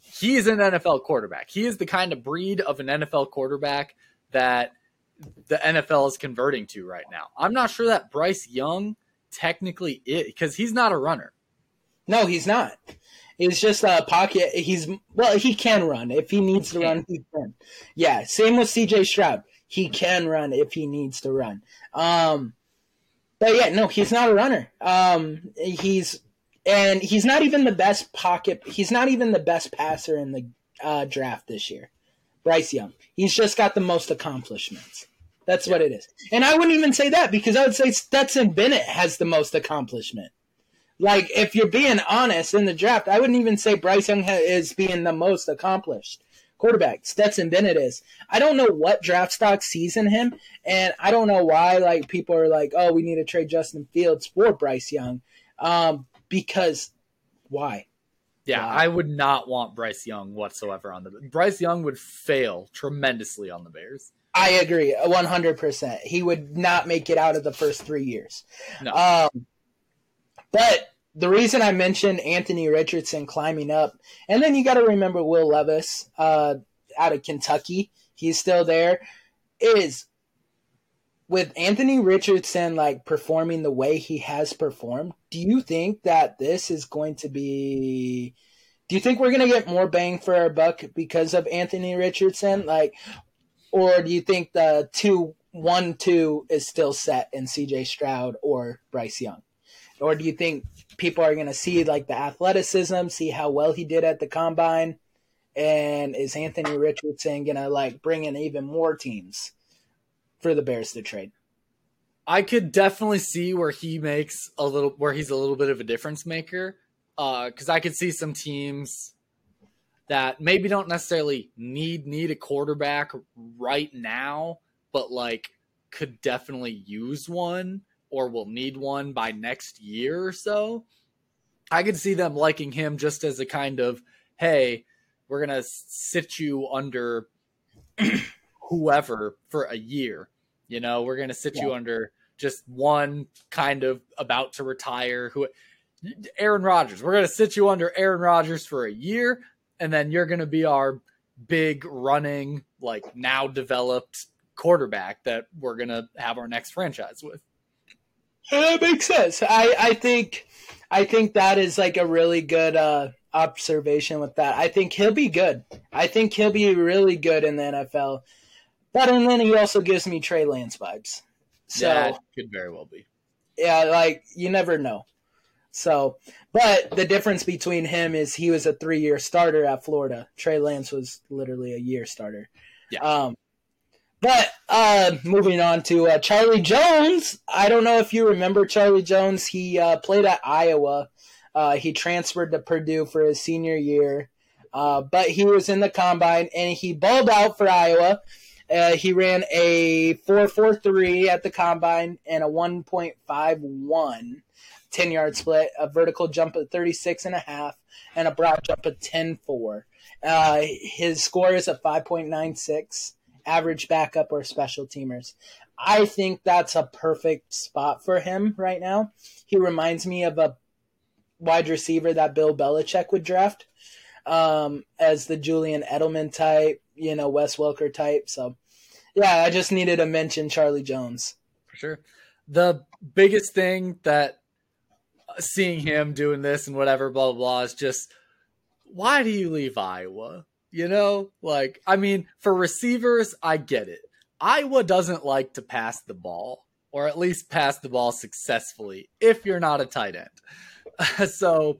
He's an NFL quarterback. He is the kind of breed of an NFL quarterback that the NFL is converting to right now. I'm not sure that Bryce Young technically is because he's not a runner. No, he's not. He's just a pocket. He's well, he can run if he needs to run. He can. Yeah, same with C.J. Stroud. He can run if he needs to run. Um, but yeah, no, he's not a runner. Um, he's and he's not even the best pocket. He's not even the best passer in the uh, draft this year. Bryce Young. He's just got the most accomplishments. That's yeah. what it is. And I wouldn't even say that because I would say Stetson Bennett has the most accomplishment. Like, if you're being honest in the draft, I wouldn't even say Bryce Young is being the most accomplished quarterback. Stetson Bennett is. I don't know what draft stock sees in him, and I don't know why. Like, people are like, "Oh, we need to trade Justin Fields for Bryce Young," um, because why? Yeah, Wow. I would not want Bryce Young whatsoever on the Bryce Young would fail tremendously on the Bears. I agree, one hundred percent. He would not make it out of the first three years. No. Um, but the reason I mentioned Anthony Richardson climbing up, and then you got to remember Will Levis uh, out of Kentucky. He's still there. Is with Anthony Richardson like performing the way he has performed. Do you think that this is going to be? Do you think we're going to get more bang for our buck because of Anthony Richardson? Like, or do you think the two one two is still set in CJ Stroud or Bryce Young? Or do you think people are going to see like the athleticism, see how well he did at the combine, and is Anthony Richardson going to like bring in even more teams for the Bears to trade? I could definitely see where he makes a little where he's a little bit of a difference maker. Uh, because I could see some teams that maybe don't necessarily need need a quarterback right now, but like could definitely use one or will need one by next year or so. I could see them liking him just as a kind of, hey, we're gonna sit you under whoever for a year. You know, we're gonna sit you under just one kind of about to retire who Aaron Rodgers. We're gonna sit you under Aaron Rodgers for a year, and then you're gonna be our big running, like now developed quarterback that we're gonna have our next franchise with. That makes sense. I, I think I think that is like a really good uh, observation with that. I think he'll be good. I think he'll be really good in the NFL. But and then he also gives me Trey Lance vibes. So that could very well be. yeah, like you never know. So, but the difference between him is he was a three year starter at Florida. Trey Lance was literally a year starter. Yeah. Um, but uh, moving on to uh, Charlie Jones. I don't know if you remember Charlie Jones. He uh, played at Iowa. Uh, he transferred to Purdue for his senior year, uh, but he was in the combine and he balled out for Iowa. Uh, he ran a 4.43 at the combine and a 1.51 10 yard split, a vertical jump of 36 and a half, and a broad jump of 10.4. Uh, his score is a 5.96, average backup or special teamers. I think that's a perfect spot for him right now. He reminds me of a wide receiver that Bill Belichick would draft um, as the Julian Edelman type, you know, Wes Welker type. So, yeah, I just needed to mention Charlie Jones. for sure. The biggest thing that seeing him doing this and whatever, blah, blah, blah, is just why do you leave Iowa? You know, like, I mean, for receivers, I get it. Iowa doesn't like to pass the ball, or at least pass the ball successfully if you're not a tight end. so,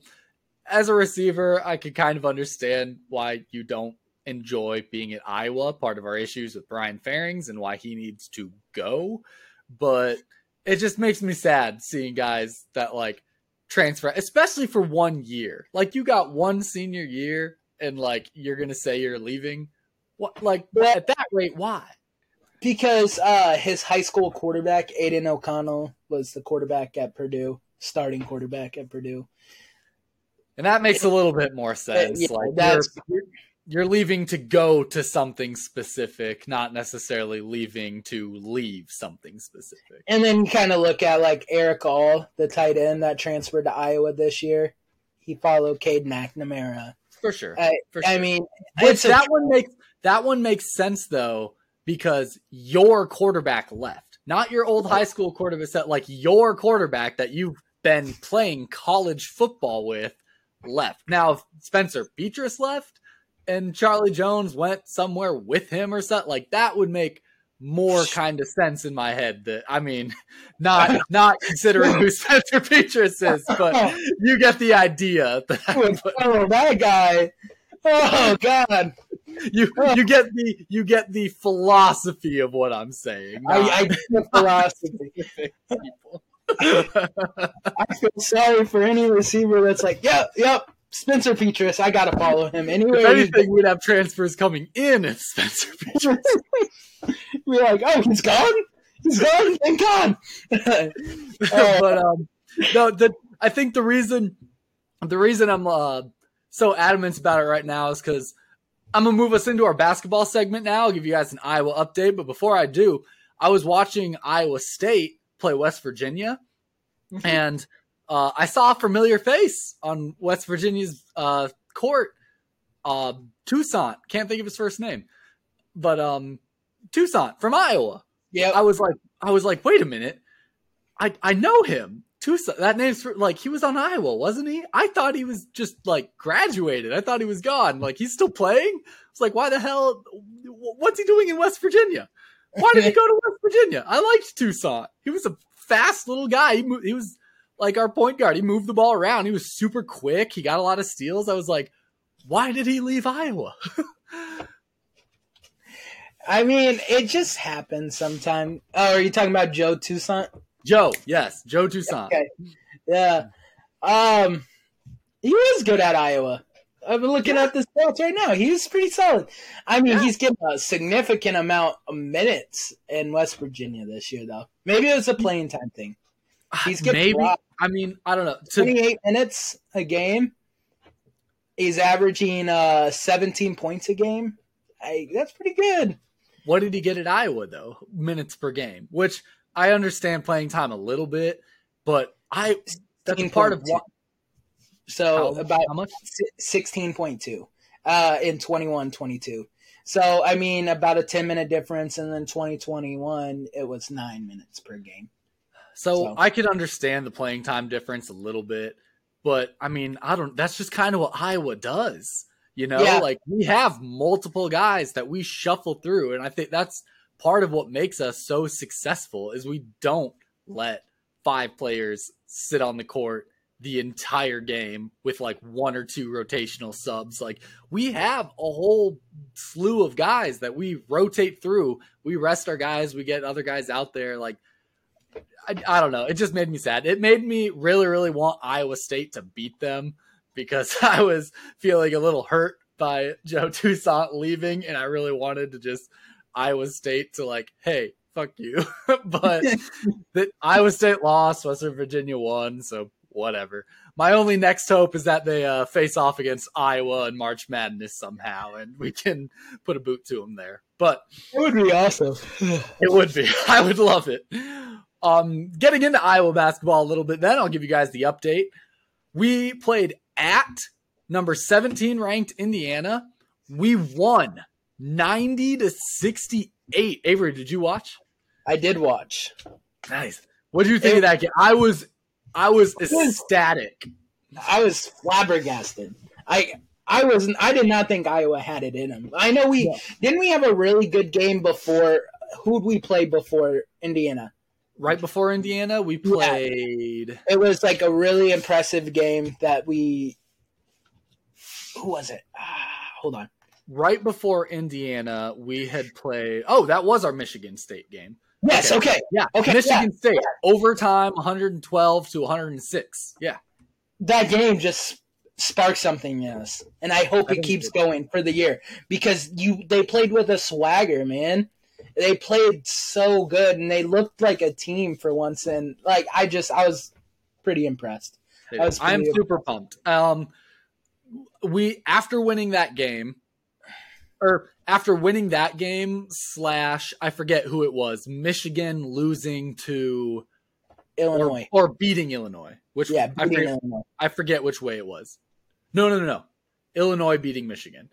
as a receiver, I could kind of understand why you don't enjoy being at Iowa. Part of our issues with Brian Ferentz and why he needs to go. But it just makes me sad seeing guys that like transfer, especially for one year. Like you got one senior year and like you're gonna say you're leaving. What like Well- at that rate, why? Because uh, his high school quarterback, Aidan O'Connell, was the quarterback at Purdue, starting quarterback at Purdue. And that makes a little bit more sense. yeah, like that's- you're, you're leaving to go to something specific, not necessarily leaving to leave something specific. And then you kind of look at like Erick All, the tight end that transferred to Iowa this year. He followed Cade McNamara. For sure. I, For I mean, Which that one makes that one makes sense though because your quarterback left, not your old high school quarterback. Set like your quarterback that you've been playing college football with left. Now, if Spencer Petras left and Charlie Jones went somewhere with him or something like that would make more kind of sense in my head. That I mean, not not considering who Spencer Petras is, but oh. you get the idea. That oh, oh, that guy. Oh God, you oh. you get the you get the philosophy of what I'm saying. I, I get the philosophy. I feel sorry for any receiver that's like, yep, yep, Spencer Petras. I gotta follow him anyway. if anything, we'd have transfers coming in if Spencer Petras. We're like, oh, he's gone. He's gone. Thank God. Oh, but um, no, the I think the reason the reason I'm uh so adamant about it right now is because I'm gonna move us into our basketball segment now. I'll give you guys an Iowa update, but before I do, I was watching Iowa State play West Virginia, Mm-hmm. and uh, I saw a familiar face on West Virginia's uh, court. Uh, Toussaint, can't think of his first name, but um, Toussaint from Iowa. Yeah, I was like, I was like, wait a minute, I I know him. Toussaint, that name's for, like he was on Iowa, wasn't he? I thought he was just like graduated. I thought he was gone. Like he's still playing. It's like, why the hell? What's he doing in West Virginia? Why did he go to West Virginia? I liked Toussaint. He was a fast little guy. He, moved, he was like our point guard. He moved the ball around. He was super quick. He got a lot of steals. I was like, why did he leave Iowa? I mean, it just happens sometime. Oh, are you talking about Joe Toussaint? Joe, yes, Joe Toussaint. Okay. Yeah. Um, he was good at Iowa. I'm looking Yeah. at the stats right now. He was pretty solid. I mean, Yeah. he's getting a significant amount of minutes in West Virginia this year, though. Maybe it was a playing time thing. He's getting Maybe. I mean, I don't know. To, 28 minutes a game. He's averaging uh 17 points a game. I, that's pretty good. What did he get at Iowa though? Minutes per game, which I understand playing time a little bit, but I that's part of what So how, about how much? 16.2 uh, in 21 22. So, I mean, about a 10 minute difference. And then 2021, it was nine minutes per game. So, So- I can understand the playing time difference a little bit, but I mean, I don't. That's just kind of what Iowa does. You know, Yeah. like we have multiple guys that we shuffle through, and I think that's part of what makes us so successful is we don't let five players sit on the court the entire game with like one or two rotational subs. Like we have a whole slew of guys that we rotate through. We rest our guys, we get other guys out there. Like I, I don't know. It just made me sad. It made me really, really want Iowa State to beat them because I was feeling a little hurt by Joe Toussaint leaving, and I really wanted to just Iowa State to like, hey, fuck you. but that Iowa State lost, Western Virginia won, so whatever. My only next hope is that they uh, face off against Iowa in March Madness somehow, and we can put a boot to them there. But It would be awesome. it would be. I would love it. Um, getting into Iowa basketball a little bit, then I'll give you guys the update. We played at number 17 ranked Indiana. We won 90 to 68. Avery, did you watch? I did watch. Nice. What did you think of that game? I was I was ecstatic. I was flabbergasted. I. I wasn't. I did not think Iowa had it in them. I know we Yeah. didn't. We have a really good game before. Who'd we play before Indiana? Right before Indiana, we played It was like a really impressive game that we. Who was it? Ah, hold on. right before Indiana, we had played Oh, that was our Michigan State game. Yes. Okay. Okay. Yeah, Okay, Michigan State overtime, 112 to 106. Yeah, That game just sparked something in us, and I hope it keeps going for the year because you they played with a swagger, man. They played so good, and they looked like a team for once. And like I just, I was pretty impressed. I was I'm pretty super pumped. Um, we after winning that game, or after winning that game slash I forget who it was, Michigan losing to or, Illinois, or beating Illinois, which yeah, I forget, Illinois. I forget which way it was. No, no, no, no. Illinois beating Michigan.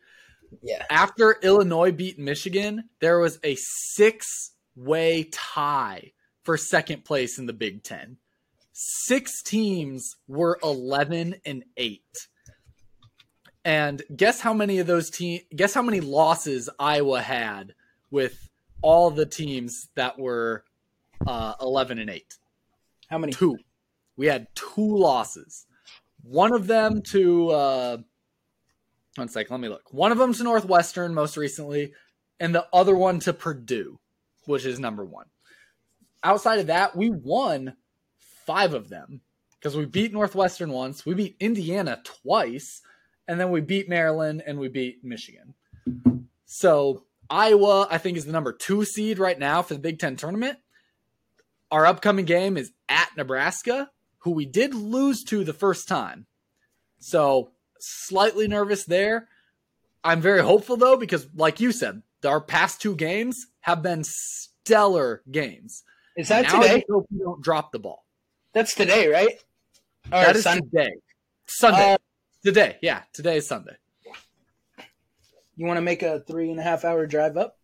Yeah, After Illinois beat Michigan, there was a six way tie for second place in the Big Ten. Six teams were 11 and 8. And guess how many of those teams, guess how many losses Iowa had with all the teams that were uh, 11 and 8? how many? Two. We had two losses. One of them to uh one second, let me look. One of them to Northwestern most recently, and the other one to Purdue, which is number one. Outside of that, we won five of them because we beat Northwestern once, we beat Indiana twice, and then we beat Maryland and we beat Michigan. So Iowa, I think, is the number two seed right now for the Big Ten tournament. Our upcoming game is at Nebraska, who we did lose to the first time. So slightly nervous there. I'm very hopeful though because, like you said, our past two games have been stellar games. Is that now I today? just hope we don't drop the ball. That's today, right? Or that is Sun- today. Sunday. Uh, today. Yeah, today is Sunday. you want to make a three and a half hour drive up?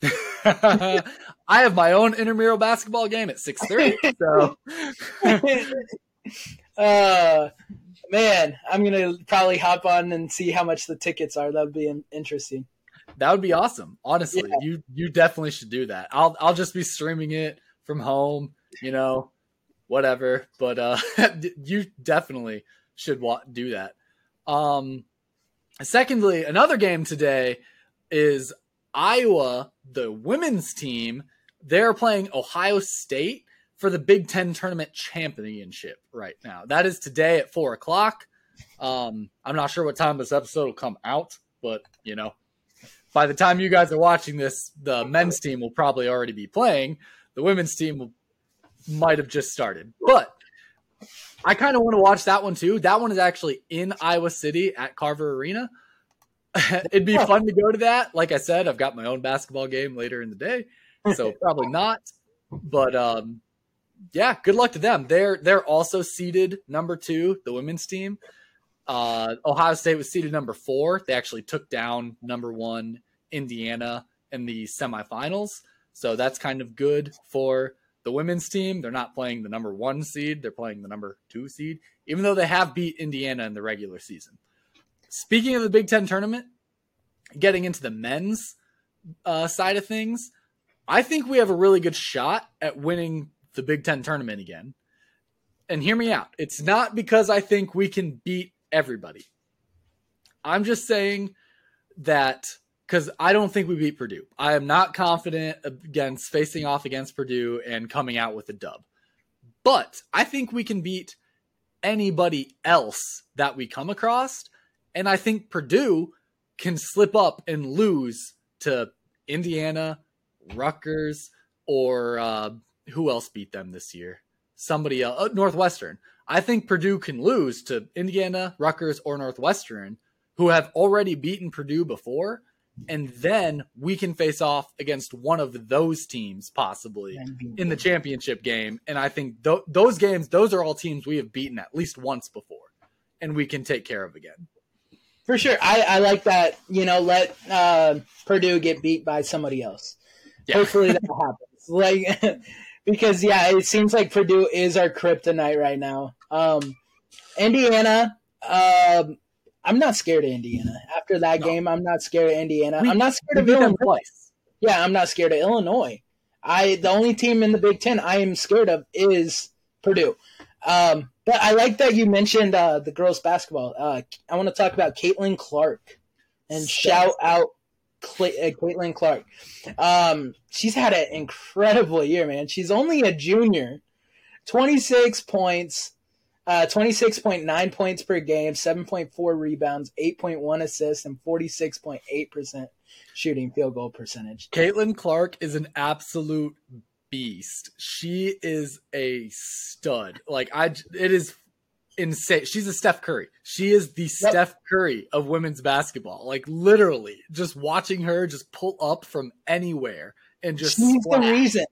I have my own intramural basketball game at 6:30. So uh, man, I'm gonna probably hop on and see how much the tickets are. That'd be interesting. that would be awesome. Honestly, Yeah. you you definitely should do that. I'll I'll just be streaming it from home, you know, whatever. But uh you definitely should wa- do that. Um secondly, another game today is Iowa, the women's team. They're playing Ohio State for the Big Ten tournament championship right now. That is today at four o'clock. Um, I'm not sure what time this episode will come out, but you know, by the time you guys are watching this, the men's team will probably already be playing. The women's team will, might have just started, but I kind of want to watch that one too. That one is actually in Iowa City at Carver Arena. It'd be fun to go to that. Like I said, I've got my own basketball game later in the day, so probably not. But um, yeah, good luck to them. They're they're also seeded number two, the women's team. Uh, Ohio State was seeded number four. They actually took down number one Indiana in the semifinals, so that's kind of good for the women's team. They're not playing the number one seed; they're playing the number two seed, even though they have beat Indiana in the regular season. Speaking of the Big Ten tournament, getting into the men's uh, side of things, I think we have a really good shot at winning the Big Ten tournament again. And hear me out. It's not because I think we can beat everybody. I'm just saying that because I don't think we beat Purdue. I am not confident against facing off against Purdue and coming out with a dub. But I think we can beat anybody else that we come across. And I think Purdue can slip up and lose to Indiana, Rutgers, or uh, who else beat them this year? Somebody else, uh, Northwestern. I think Purdue can lose to Indiana, Rutgers, or Northwestern, who have already beaten Purdue before, and then we can face off against one of those teams possibly in the championship game. And I think th- those games, those are all teams we have beaten at least once before, and we can take care of again. For sure, I, I like that. You know, let uh, Purdue get beat by somebody else. Yeah. Hopefully that happens. Like, because yeah, it seems like Purdue is our kryptonite right now. Um, Indiana, um, I'm not scared of Indiana. After that No. game, I'm not scared of Indiana. We- I'm not scared of Illinois. Yeah, I'm not scared of Illinois. I the only team in the Big Ten I am scared of is Purdue. Um, but I like that you mentioned uh, the girls basketball. Uh, I want to talk about Caitlin Clark and shout out Cla- uh, Caitlin Clark. Um, she's had an incredible year, man. She's only a junior. 26 points, uh, 26.9 points per game, 7.4 rebounds, 8.1 assists, and 46.8% shooting field goal percentage. Caitlin Clark is an absolute beast. She is a stud. Like I, it is insane. She's a Steph Curry. She is the Yep. Steph Curry of women's basketball. Like literally, just watching her just pull up from anywhere and just she's the reason.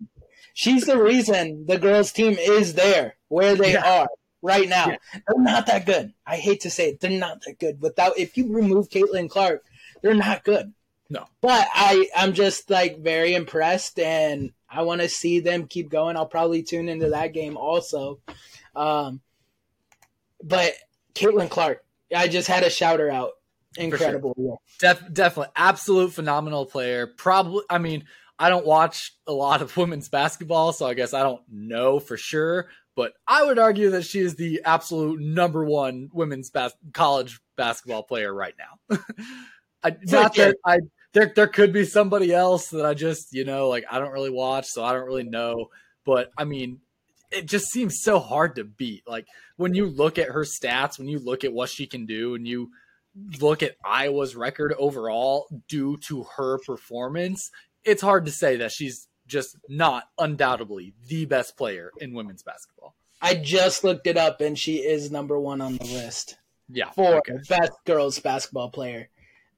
She's the reason the girls' team is there where they Yeah. are right now. Yeah. They're not that good. I hate to say it, they're not that good. Without if you remove Caitlin Clark, they're not good. No. But I I'm just like very impressed and I want to see them keep going. I'll probably tune into that game also. Um, but Caitlin Clark, I just had a shouter out. Incredible. year. Def- definitely absolute phenomenal player. Probably, I mean, I don't watch a lot of women's basketball, so I guess I don't know for sure. But I would argue that she is the absolute number one women's bas- college basketball player right now. I, not that I there there could be somebody else that I just you know like I don't really watch, so I don't really know. But I mean, it just seems so hard to beat. Like when you look at her stats, when you look at what she can do, and you look at Iowa's record overall due to her performance, it's hard to say that she's just not undoubtedly the best player in women's basketball. I just looked it up and she is number one on the list. Yeah. for okay. best girls basketball player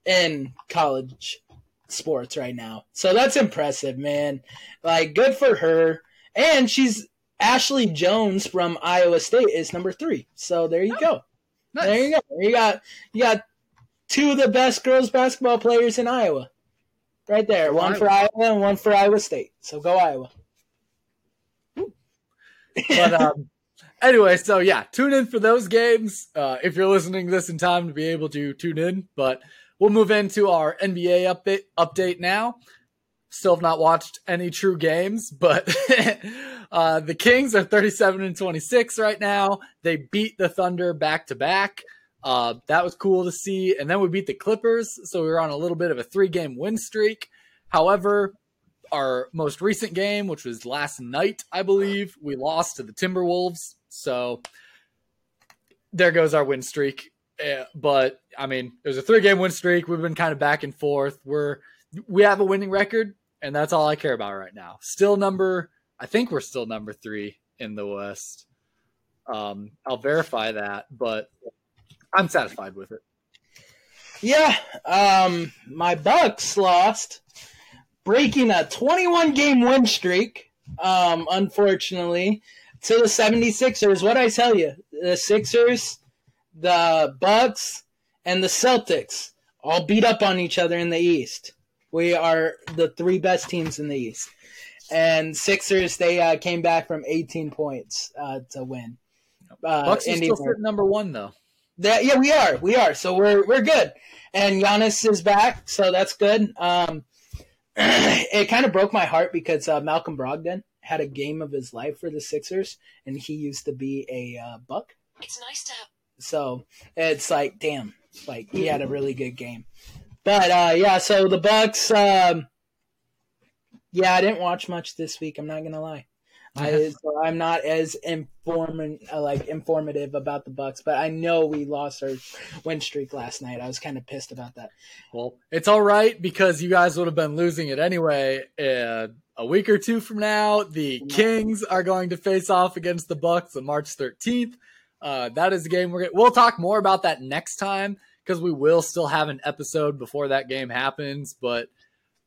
in college sports right now. So that's impressive, man. Like good for her. And she's Ashley Joens from Iowa State is number three. So there you go. Nice. There you go. You got you got two of the best girls basketball players in Iowa. Right there. One for Iowa and one for Iowa State. So go Iowa. But um, anyway, so yeah, tune in for those games uh, if you're listening this in time to be able to tune in. But we'll move into our NBA update update now. Still have not watched any true games, but uh, the Kings are 37 and 26 right now. They beat the Thunder back to back. Uh, that was cool to see. And then we beat the Clippers, so we were on a little bit of a three game win streak. However, our most recent game, which was last night, I believe, we lost to the Timberwolves. So there goes our win streak. Uh, but I mean, it was a three game win streak. We've been kind of back and forth. We're we have a winning record, and that's all I care about right now. Still number, I think we're still number three in the West. Um, I'll verify that, but I'm satisfied with it. Yeah. Um my Bucks lost, breaking a 21 game win streak. Um, unfortunately, to the 76ers. What I tell you, the Sixers, the Bucks, and the Celtics all beat up on each other in the East. We are the three best teams in the East. And Sixers, they uh, came back from 18 points uh, to win. Uh, Bucks are Indy- still sitting number one though. that, yeah, we are. We are. So we're we're good. And Giannis is back, so that's good. Um, it kind of broke my heart because uh, Malcolm Brogdon had a game of his life for the Sixers, and he used to be a uh, Buck. It's nice to have. So it's like, damn, like he had a really good game. But uh, yeah, so the Bucks. Um, yeah, I didn't watch much this week. I'm not gonna lie. I, so I'm not as inform uh, like informative about the Bucks, but I know we lost our win streak last night. I was kind of pissed about that. Well, it's all right because you guys would have been losing it anyway. Uh, a week or two from now, the Kings are going to face off against the Bucks on March 13th. Uh, that is the game we're. Gonna, we'll talk more about that next time because we will still have an episode before that game happens. But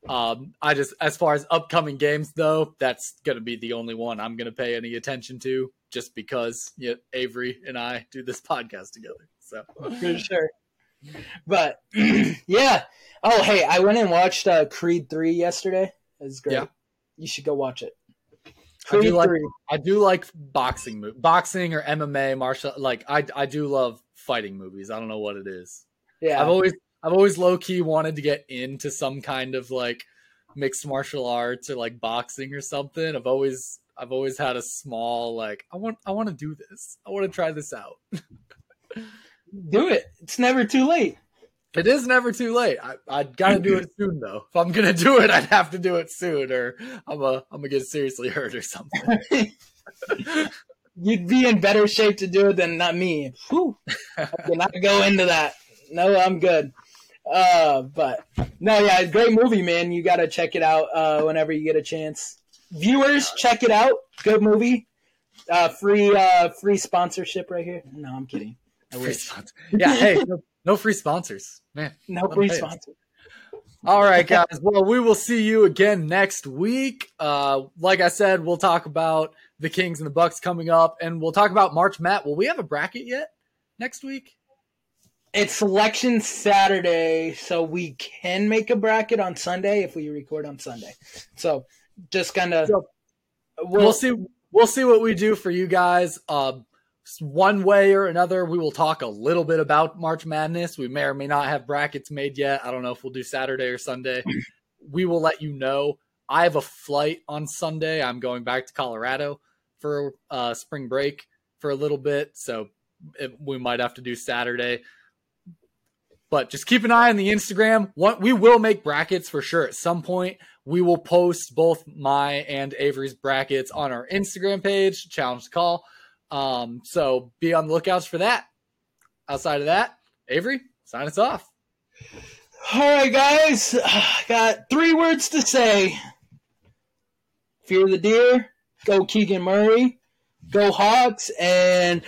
um, I just, as far as upcoming games though, that's going to be the only one I'm going to pay any attention to, just because you know, Avery and I do this podcast together. So for sure. But yeah. Oh, hey, I went and watched uh, Creed three yesterday. It was great. Yeah. You should go watch it. I Creed do like three. I do like boxing boxing or MMA martial like I I do love fighting movies. I don't know what it is. Yeah. I've always I've always low key wanted to get into some kind of like mixed martial arts or like boxing or something. I've always I've always had a small like I want I want to do this. I want to try this out. Do it. It's never too late. It is never too late. I I got to do it soon though. If I'm gonna do it, I'd have to do it soon, or I'm a I'm gonna get seriously hurt or something. You'd be in better shape to do it than not me. Whew. I cannot go into that. No, I'm good. Uh, but no, yeah, great movie, man. You got to check it out uh, whenever you get a chance. Viewers, check it out. Good movie. Uh, free, uh, free sponsorship right here. No, I'm kidding. I wish. Yeah, hey, no, no free sponsors, man. No free me pay us. sponsor. All right, guys. Well, we will see you again next week. Uh, like I said, we'll talk about the Kings and the Bucks coming up, and we'll talk about March Matt. Will we have a bracket yet next week? It's selection Saturday, so we can make a bracket on Sunday if we record on Sunday. So just kind of So, We'll, see. We'll see what we do for you guys. Um, one way or another, we will talk a little bit about March Madness. We may or may not have brackets made yet. I don't know if we'll do Saturday or Sunday. we will let you know. I have a flight on Sunday. I'm going back to Colorado for uh, spring break for a little bit, so it, we might have to do Saturday. But just keep an eye on the Instagram. What we will make brackets for sure at some point. We will post both my and Avery's brackets on our Instagram page, Challenge to Call. Um, so be on the lookouts for that. Outside of that, Avery, sign us off. All right, guys. I got three words to say. Fear the deer. Go Keegan Murray. Go Hawks. And.